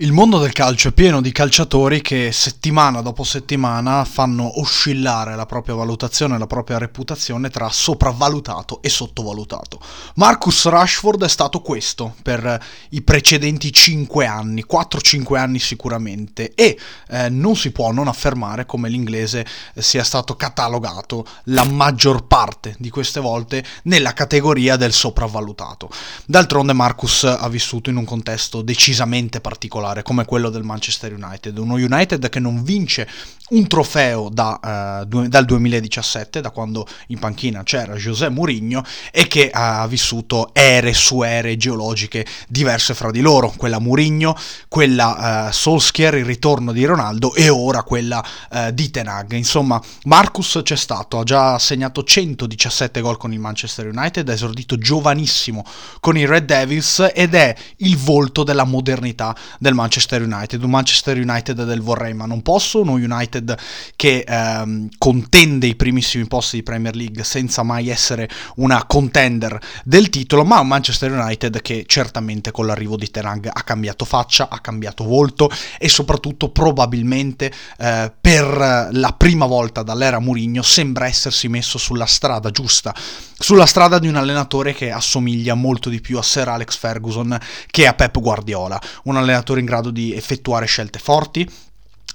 Il mondo del calcio è pieno di calciatori che settimana dopo settimana fanno oscillare la propria valutazione la propria reputazione tra sopravvalutato e sottovalutato. Marcus Rashford è stato questo per i precedenti 5 anni, 4-5 anni sicuramente, e eh, non si può non affermare come l'inglese sia stato catalogato la maggior parte di queste volte nella categoria del sopravvalutato. D'altronde Marcus ha vissuto in un contesto decisamente particolare particolare come quello del Manchester United, uno United che non vince un trofeo da, uh, dal 2017, da quando in panchina c'era José Mourinho e che ha vissuto ere su ere geologiche diverse fra di loro, quella Mourinho, quella uh, Solskjaer, il ritorno di Ronaldo e ora quella uh, di Tenag. Insomma, Marcus c'è stato, ha già segnato 117 gol con il Manchester United, ha esordito giovanissimo con i Red Devils ed è il volto della modernità del Manchester United, un Manchester United del vorrei ma non posso, uno United che ehm, contende i primissimi posti di Premier League senza mai essere una contender del titolo, ma un Manchester United che certamente con l'arrivo di Terang ha cambiato faccia, ha cambiato volto e soprattutto probabilmente eh, per la prima volta dall'era Mourinho sembra essersi messo sulla strada giusta, sulla strada di un allenatore che assomiglia molto di più a Sir Alex Ferguson che a Pep Guardiola, un allenatore in grado di effettuare scelte forti,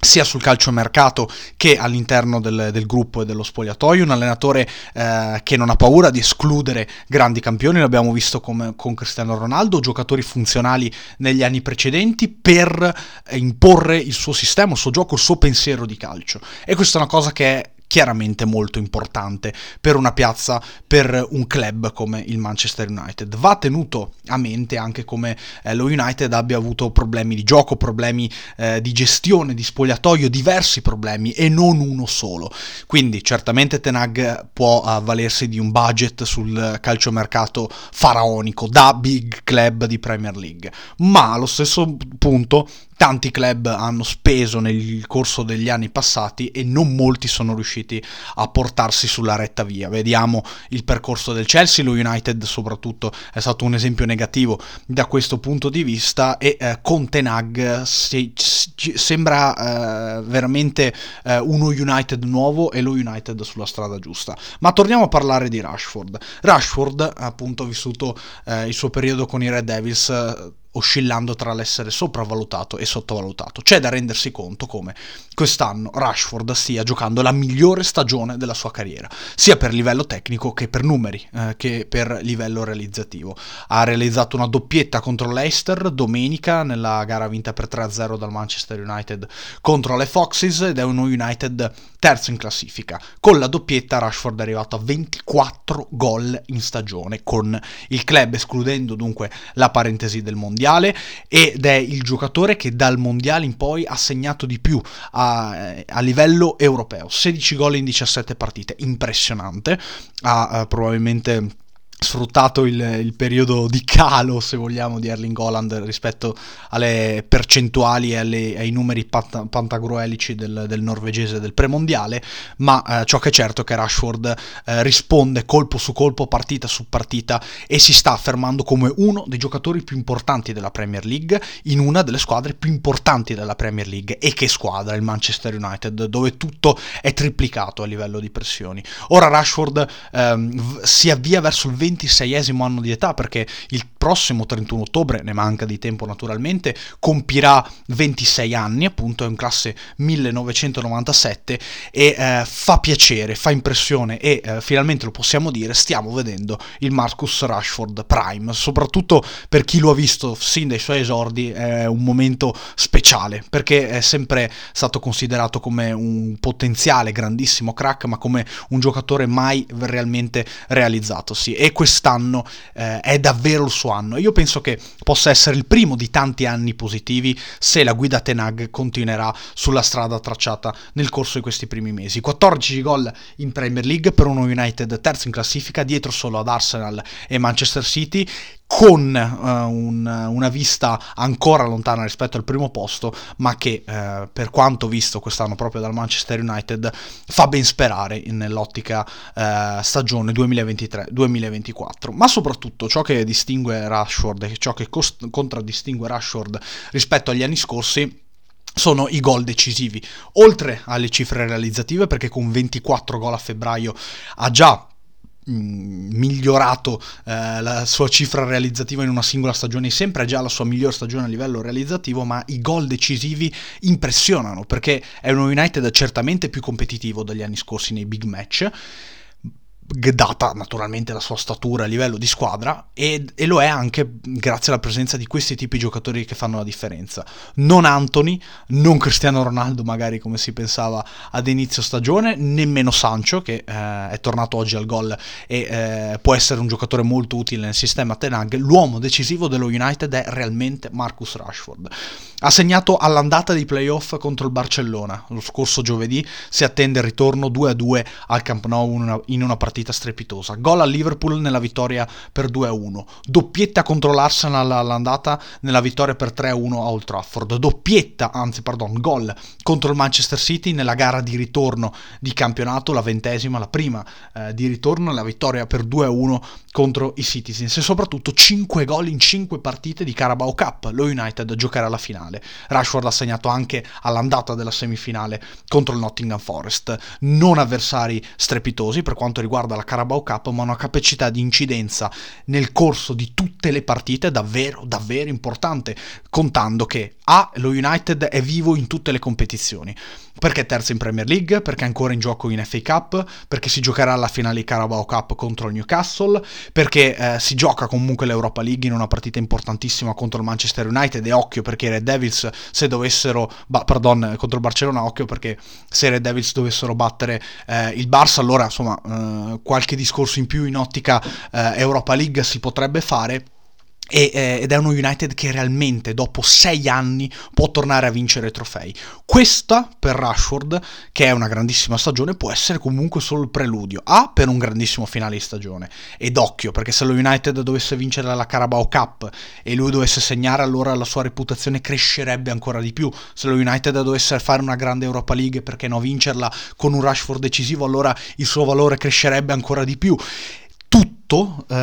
sia sul calciomercato che all'interno del, del, gruppo e dello spogliatoio, un allenatore eh, che non ha paura di escludere grandi campioni, l'abbiamo visto come, con Cristiano Ronaldo, giocatori funzionali negli anni precedenti per imporre il suo sistema, il suo gioco, il suo pensiero di calcio. E questa è una cosa che è chiaramente molto importante per una piazza, per un club come il Manchester United. Va tenuto a mente anche come eh, lo United abbia avuto problemi di gioco, problemi eh, di gestione, di spogliatoio, diversi problemi e non uno solo. Quindi certamente Tenag può avvalersi di un budget sul calciomercato faraonico da big club di Premier League, ma allo stesso punto tanti club hanno speso nel corso degli anni passati e non molti sono riusciti a portarsi sulla retta via. Vediamo il percorso del Chelsea, lo United soprattutto è stato un esempio negativo da questo punto di vista e eh, Contenag si, si, sembra eh, veramente eh, uno United nuovo e lo United sulla strada giusta. Ma torniamo a parlare di Rashford. Rashford appunto ha vissuto eh, il suo periodo con i Red Devils oscillando tra l'essere sopravvalutato e sottovalutato. C'è da rendersi conto come quest'anno Rashford stia giocando la migliore stagione della sua carriera, sia per livello tecnico che per numeri, eh, che per livello realizzativo. Ha realizzato una doppietta contro l'Eister domenica nella gara vinta per 3-0 dal Manchester United contro le Foxes ed è uno United terzo in classifica. Con la doppietta Rashford è arrivato a 24 gol in stagione con il club, escludendo dunque la parentesi del mondiale, ed è il giocatore che dal mondiale in poi ha segnato di più a, a livello europeo. 16 gol in 17 partite, impressionante. Ha uh, probabilmente sfruttato il, il, periodo di calo, se vogliamo, di Erling Holland rispetto alle percentuali e alle, ai numeri pant- pantagruelici del, del, norvegese del premondiale, ma eh, ciò che è certo è che Rashford eh, risponde colpo su colpo, partita su partita e si sta affermando come uno dei giocatori più importanti della Premier League in una delle squadre più importanti della Premier League. E che squadra, il Manchester United, dove tutto è triplicato a livello di pressioni. Ora Rashford ehm, si avvia verso il 20 26esimo anno di età perché il prossimo 31 ottobre, ne manca di tempo naturalmente, compirà 26 anni, appunto è in classe 1997 e eh, fa piacere, fa impressione e eh, finalmente lo possiamo dire, stiamo vedendo il Marcus Rashford Prime, soprattutto per chi lo ha visto sin dai suoi esordi è un momento speciale perché è sempre stato considerato come un potenziale grandissimo crack ma come un giocatore mai realmente realizzatosi e quest'anno eh, è davvero il suo anno. Io penso che possa essere il primo di tanti anni positivi se la guida Tenag continuerà sulla strada tracciata nel corso di questi primi mesi. 14 gol in Premier League per uno United terzo in classifica, dietro solo ad Arsenal e Manchester City con uh, un, una vista ancora lontana rispetto al primo posto, ma che uh, per quanto visto quest'anno proprio dal Manchester United fa ben sperare nell'ottica uh, stagione 2023-2024. Ma soprattutto ciò che distingue Rashford e ciò che cost- contraddistingue Rashford rispetto agli anni scorsi sono i gol decisivi, oltre alle cifre realizzative perché con 24 gol a febbraio ha già migliorato eh, la sua cifra realizzativa in una singola stagione sempre è già la sua migliore stagione a livello realizzativo ma i gol decisivi impressionano perché è uno United certamente più competitivo degli anni scorsi nei big match data naturalmente la sua statura a livello di squadra e, e, lo è anche grazie alla presenza di questi tipi di giocatori che fanno la differenza. Non Anthony, non Cristiano Ronaldo magari come si pensava ad inizio stagione, nemmeno Sancho che eh, è tornato oggi al gol e eh, può essere un giocatore molto utile nel sistema Tenag. L'uomo decisivo dello United è realmente Marcus Rashford. Ha segnato all'andata dei playoff contro il Barcellona lo scorso giovedì, si attende il ritorno 2-2 al Camp Nou in una, in una partita strepitosa. Gol al Liverpool nella vittoria per 2-1. Doppietta contro l'Arsenal all'andata nella vittoria per 3-1 a Old Trafford. Doppietta, anzi pardon, gol contro il Manchester City nella gara di ritorno di campionato, la ventesima, la prima eh, di ritorno, la vittoria per 2-1 contro i Citizens e soprattutto 5 gol in 5 partite di Carabao Cup. Lo United giocherà la finale. Rashford ha segnato anche all'andata della semifinale contro il Nottingham Forest. Non avversari strepitosi per quanto riguarda riguarda la Carabao Cup, ma una capacità di incidenza nel corso di tutte le partite davvero, davvero importante, contando che A, lo United è vivo in tutte le competizioni, perché è terzo in Premier League, perché è ancora in gioco in FA Cup, perché si giocherà la finale di Carabao Cup contro il Newcastle, perché eh, si gioca comunque l'Europa League in una partita importantissima contro il Manchester United? E occhio perché i Red Devils se dovessero, bah, pardon, contro il Barcellona, occhio perché se i Red Devils dovessero battere eh, il Barça, allora insomma eh, qualche discorso in più in ottica eh, Europa League si potrebbe fare. Eh, ed è uno United che realmente dopo sei anni può tornare a vincere trofei. Questa per Rashford, che è una grandissima stagione, può essere comunque solo il preludio. A per un grandissimo finale di stagione. Ed occhio, perché se lo United dovesse vincere la Carabao Cup e lui dovesse segnare, allora la sua reputazione crescerebbe ancora di più. Se lo United dovesse fare una grande Europa League, perché no vincerla con un Rashford decisivo, allora il suo valore crescerebbe ancora di più tutto eh,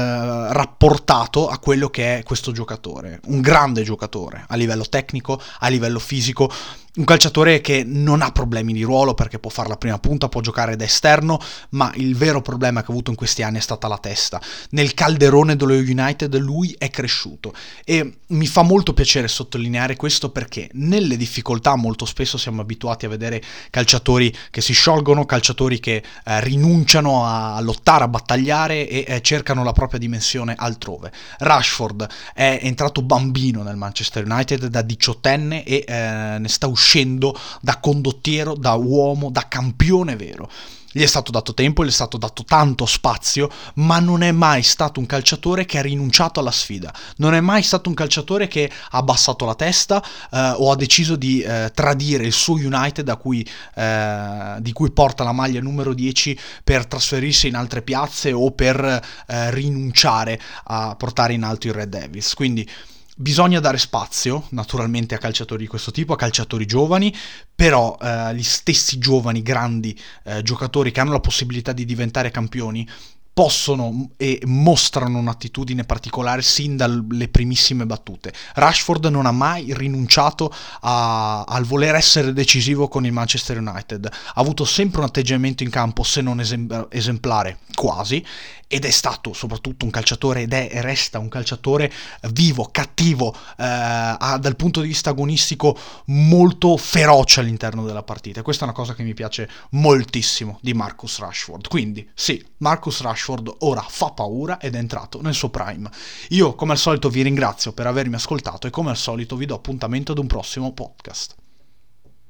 rapportato a quello che è questo giocatore, un grande giocatore a livello tecnico, a livello fisico, un calciatore che non ha problemi di ruolo perché può fare la prima punta, può giocare da esterno, ma il vero problema che ha avuto in questi anni è stata la testa. Nel calderone dello United lui è cresciuto e mi fa molto piacere sottolineare questo perché nelle difficoltà molto spesso siamo abituati a vedere calciatori che si sciolgono, calciatori che eh, rinunciano a lottare, a battagliare e eh, cercano la propria dimensione altrove. Rashford è entrato bambino nel Manchester United da diciottenne e eh, ne sta uscendo uscendo da condottiero, da uomo, da campione vero. Gli è stato dato tempo, gli è stato dato tanto spazio, ma non è mai stato un calciatore che ha rinunciato alla sfida. Non è mai stato un calciatore che ha abbassato la testa eh, o ha deciso di eh, tradire il suo United cui, eh, di cui porta la maglia numero 10 per trasferirsi in altre piazze o per eh, rinunciare a portare in alto il Red Devils. Quindi Bisogna dare spazio, naturalmente, a calciatori di questo tipo, a calciatori giovani, però eh, gli stessi giovani, grandi eh, giocatori che hanno la possibilità di diventare campioni possono e mostrano un'attitudine particolare sin dalle primissime battute. Rashford non ha mai rinunciato a, al voler essere decisivo con il Manchester United, ha avuto sempre un atteggiamento in campo se non esemplare, quasi, ed è stato soprattutto un calciatore ed è e resta un calciatore vivo, cattivo, eh, dal punto di vista agonistico molto feroce all'interno della partita. Questa è una cosa che mi piace moltissimo di Marcus Rashford. Quindi sì, Marcus Rashford ora fa paura ed è entrato nel suo prime. Io come al solito vi ringrazio per avermi ascoltato e come al solito vi do appuntamento ad un prossimo podcast.